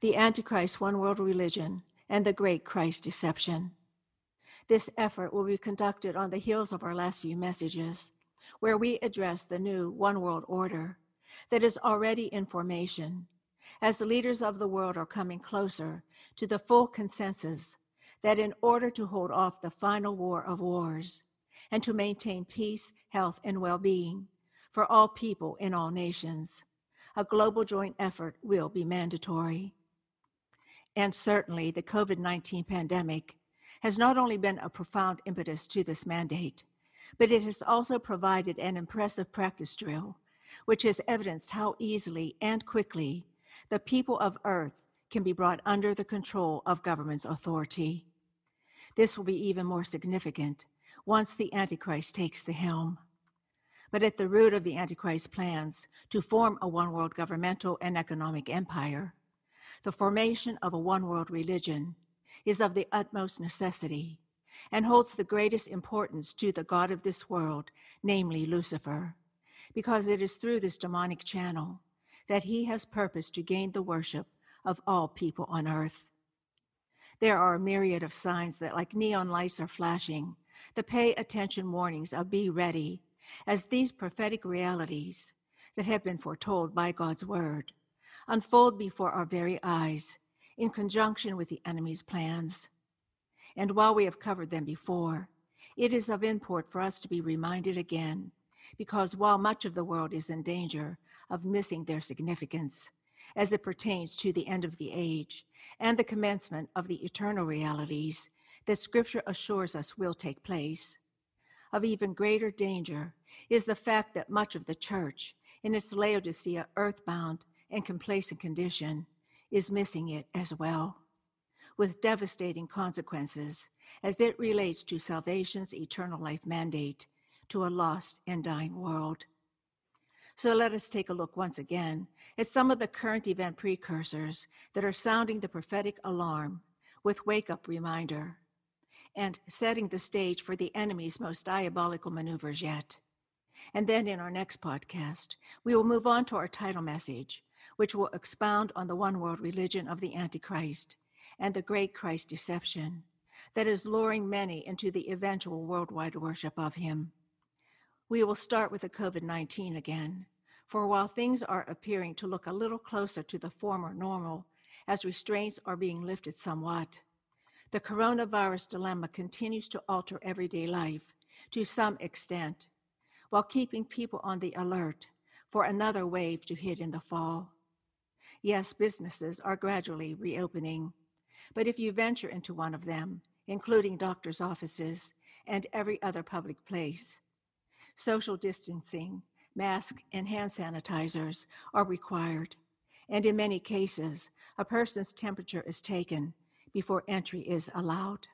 The Antichrist One World Religion and the Great Christ Deception. This effort will be conducted on the heels of our last few messages, where we address the new One World Order that is already in formation, as the leaders of the world are coming closer to the full consensus that in order to hold off the final war of wars and to maintain peace, health, and well being, for all people in all nations. A global joint effort will be mandatory. And certainly, the COVID 19 pandemic has not only been a profound impetus to this mandate, but it has also provided an impressive practice drill, which has evidenced how easily and quickly the people of Earth can be brought under the control of government's authority. This will be even more significant once the Antichrist takes the helm. But at the root of the Antichrist's plans to form a one world governmental and economic empire, the formation of a one world religion is of the utmost necessity and holds the greatest importance to the God of this world, namely Lucifer, because it is through this demonic channel that he has purposed to gain the worship of all people on earth. There are a myriad of signs that, like neon lights, are flashing, the pay attention warnings of be ready, as these prophetic realities that have been foretold by God's word unfold before our very eyes in conjunction with the enemy's plans. And while we have covered them before, it is of import for us to be reminded again, because while much of the world is in danger of missing their significance as it pertains to the end of the age and the commencement of the eternal realities that Scripture assures us will take place, of even greater danger is the fact that much of the church, in its Laodicea earthbound and complacent condition, is missing it as well, with devastating consequences as it relates to salvation's eternal life mandate to a lost and dying world. So let us take a look once again at some of the current event precursors that are sounding the prophetic alarm with wake up reminder and setting the stage for the enemy's most diabolical maneuvers yet. And then in our next podcast, we will move on to our title message, which will expound on the one world religion of the Antichrist and the great Christ deception that is luring many into the eventual worldwide worship of him. We will start with the COVID 19 again, for while things are appearing to look a little closer to the former normal as restraints are being lifted somewhat, the coronavirus dilemma continues to alter everyday life to some extent while keeping people on the alert for another wave to hit in the fall. Yes, businesses are gradually reopening, but if you venture into one of them, including doctors' offices and every other public place, social distancing, masks, and hand sanitizers are required, and in many cases, a person's temperature is taken before entry is allowed.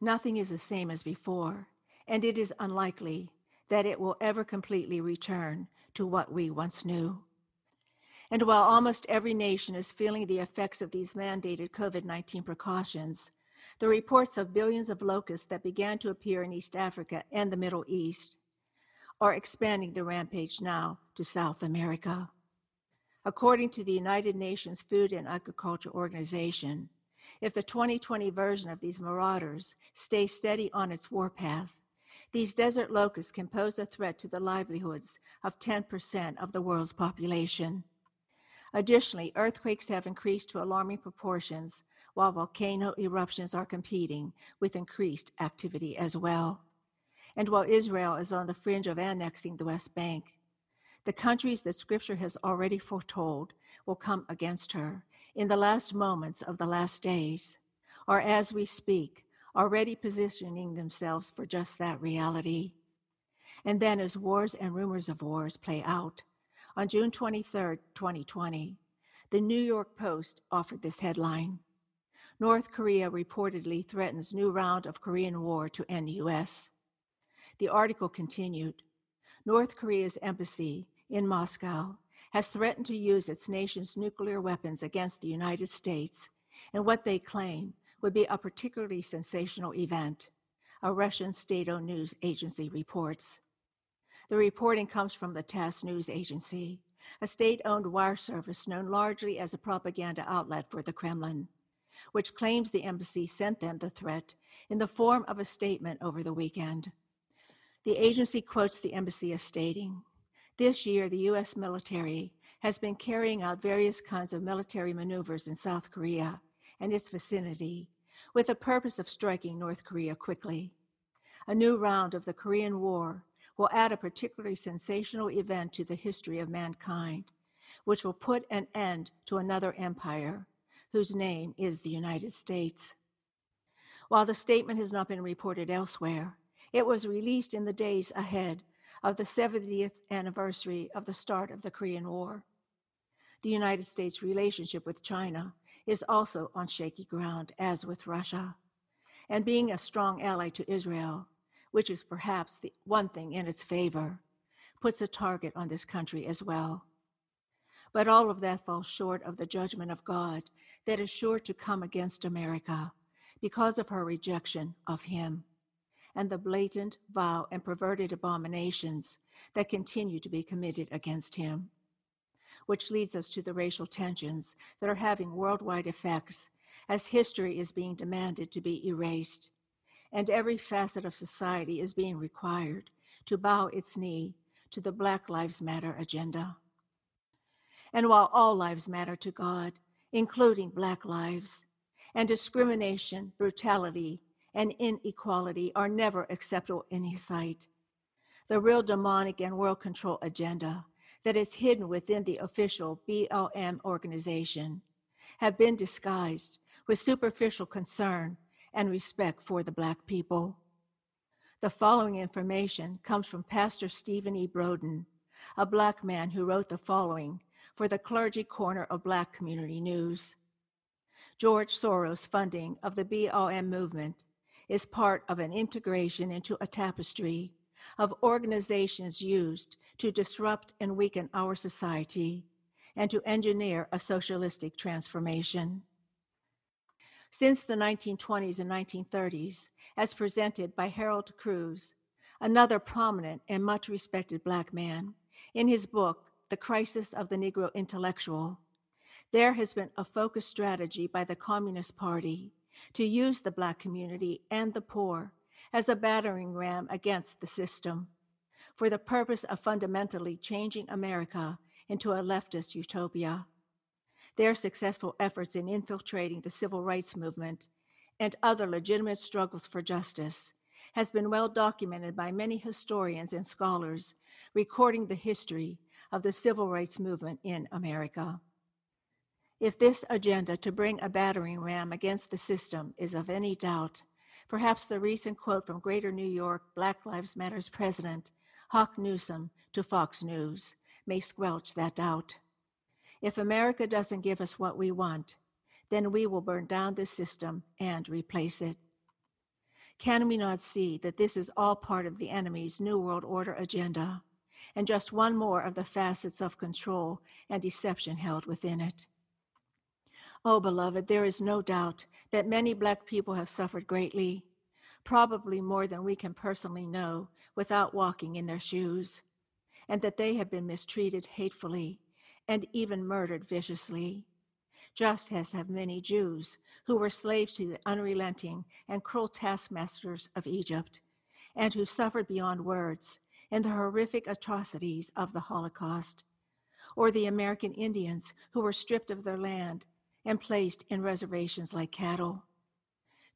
Nothing is the same as before, and it is unlikely that it will ever completely return to what we once knew. And while almost every nation is feeling the effects of these mandated COVID 19 precautions, the reports of billions of locusts that began to appear in East Africa and the Middle East are expanding the rampage now to South America. According to the United Nations Food and Agriculture Organization, if the 2020 version of these marauders stays steady on its warpath, these desert locusts can pose a threat to the livelihoods of 10% of the world's population. Additionally, earthquakes have increased to alarming proportions, while volcano eruptions are competing with increased activity as well. And while Israel is on the fringe of annexing the West Bank, the countries that Scripture has already foretold will come against her in the last moments of the last days, or as we speak, already positioning themselves for just that reality. And then, as wars and rumors of wars play out, on June 23, 2020, The New York Post offered this headline North Korea reportedly threatens new round of Korean War to end U.S. The article continued North Korea's embassy in Moscow has threatened to use its nation's nuclear weapons against the United States in what they claim would be a particularly sensational event, a Russian state owned news agency reports. The reporting comes from the TASS news agency, a state owned wire service known largely as a propaganda outlet for the Kremlin, which claims the embassy sent them the threat in the form of a statement over the weekend. The agency quotes the embassy as stating This year, the U.S. military has been carrying out various kinds of military maneuvers in South Korea and its vicinity with the purpose of striking North Korea quickly. A new round of the Korean War will add a particularly sensational event to the history of mankind, which will put an end to another empire whose name is the United States. While the statement has not been reported elsewhere, it was released in the days ahead of the 70th anniversary of the start of the Korean War. The United States' relationship with China is also on shaky ground, as with Russia. And being a strong ally to Israel, which is perhaps the one thing in its favor, puts a target on this country as well. But all of that falls short of the judgment of God that is sure to come against America because of her rejection of Him and the blatant, vile, and perverted abominations that continue to be committed against Him. Which leads us to the racial tensions that are having worldwide effects as history is being demanded to be erased, and every facet of society is being required to bow its knee to the Black Lives Matter agenda. And while all lives matter to God, including Black lives, and discrimination, brutality, and inequality are never acceptable in His sight, the real demonic and world control agenda that is hidden within the official BLM organization have been disguised with superficial concern and respect for the Black people. The following information comes from Pastor Stephen E. Broden, a Black man who wrote the following for the Clergy Corner of Black Community News. George Soros' funding of the BLM movement is part of an integration into a tapestry of organizations used to disrupt and weaken our society and to engineer a socialistic transformation. Since the 1920s and 1930s, as presented by Harold Cruse, another prominent and much respected Black man, in his book, The Crisis of the Negro Intellectual, there has been a focused strategy by the Communist Party to use the Black community and the poor as a battering ram against the system for the purpose of fundamentally changing America into a leftist utopia. Their successful efforts in infiltrating the civil rights movement and other legitimate struggles for justice has been well documented by many historians and scholars recording the history of the civil rights movement in America. If this agenda to bring a battering ram against the system is of any doubt, perhaps the recent quote from Greater New York Black Lives Matter's president, Hawk Newsom, to Fox News may squelch that doubt. If America doesn't give us what we want, then we will burn down the system and replace it. Can we not see that this is all part of the enemy's New World Order agenda and just one more of the facets of control and deception held within it? Oh, beloved, there is no doubt that many Black people have suffered greatly, probably more than we can personally know without walking in their shoes, and that they have been mistreated hatefully and even murdered viciously, just as have many Jews who were slaves to the unrelenting and cruel taskmasters of Egypt, and who suffered beyond words in the horrific atrocities of the Holocaust, or the American Indians who were stripped of their land and placed in reservations like cattle.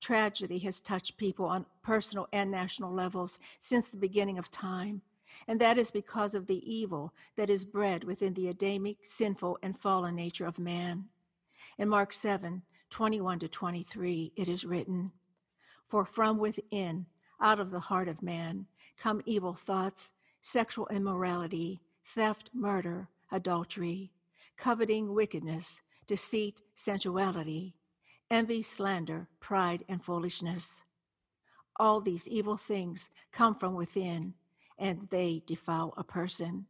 Tragedy has touched people on personal and national levels since the beginning of time, and that is because of the evil that is bred within the Adamic, sinful, and fallen nature of man. In Mark 7 21 to 23, it is written, For from within, out of the heart of man, come evil thoughts, sexual immorality, theft, murder, adultery, coveting, wickedness, deceit, sensuality, envy, slander, pride, and foolishness. All these evil things come from within, and they defile a person.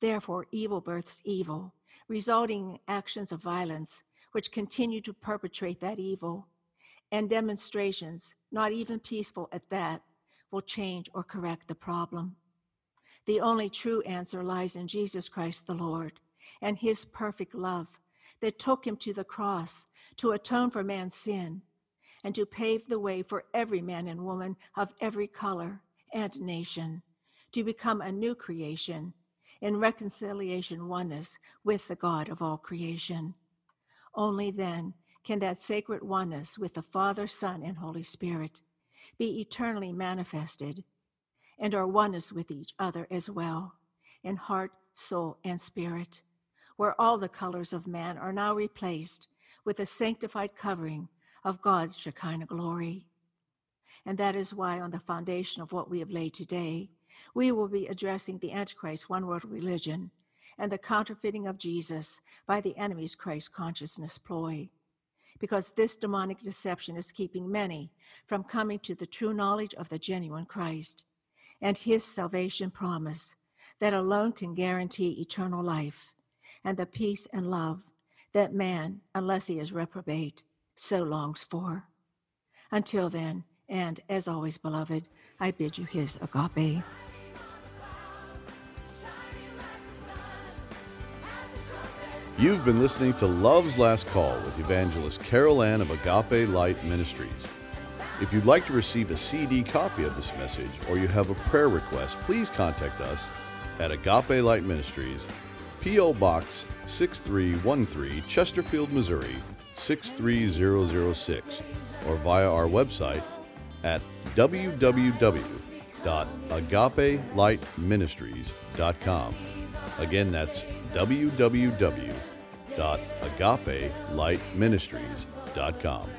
Therefore, evil births evil, resulting in actions of violence which continue to perpetrate that evil, and demonstrations, not even peaceful at that, will change or correct the problem. The only true answer lies in Jesus Christ the Lord and his perfect love that took him to the cross to atone for man's sin and to pave the way for every man and woman of every color and nation to become a new creation in reconciliation oneness with the God of all creation. Only then can that sacred oneness with the Father, Son, and Holy Spirit be eternally manifested, and our oneness with each other as well, in heart, soul, and spirit, where all the colors of man are now replaced with the sanctified covering of God's Shekinah glory. And that is why, on the foundation of what we have laid today, we will be addressing the Antichrist one world religion and the counterfeiting of Jesus by the enemy's Christ consciousness ploy. Because this demonic deception is keeping many from coming to the true knowledge of the genuine Christ and his salvation promise that alone can guarantee eternal life and the peace and love that man, unless he is reprobate, so longs for. Until then, and as always, beloved, I bid you his agape. You've been listening to Love's Last Call with evangelist Carol Ann of Agape Light Ministries. If you'd like to receive a CD copy of this message or you have a prayer request, please contact us at Agape Light Ministries, P.O. Box 6313, Chesterfield, Missouri 63006, or via our website at www.agapelightministries.com. Again, that's www.agapelightministries.com.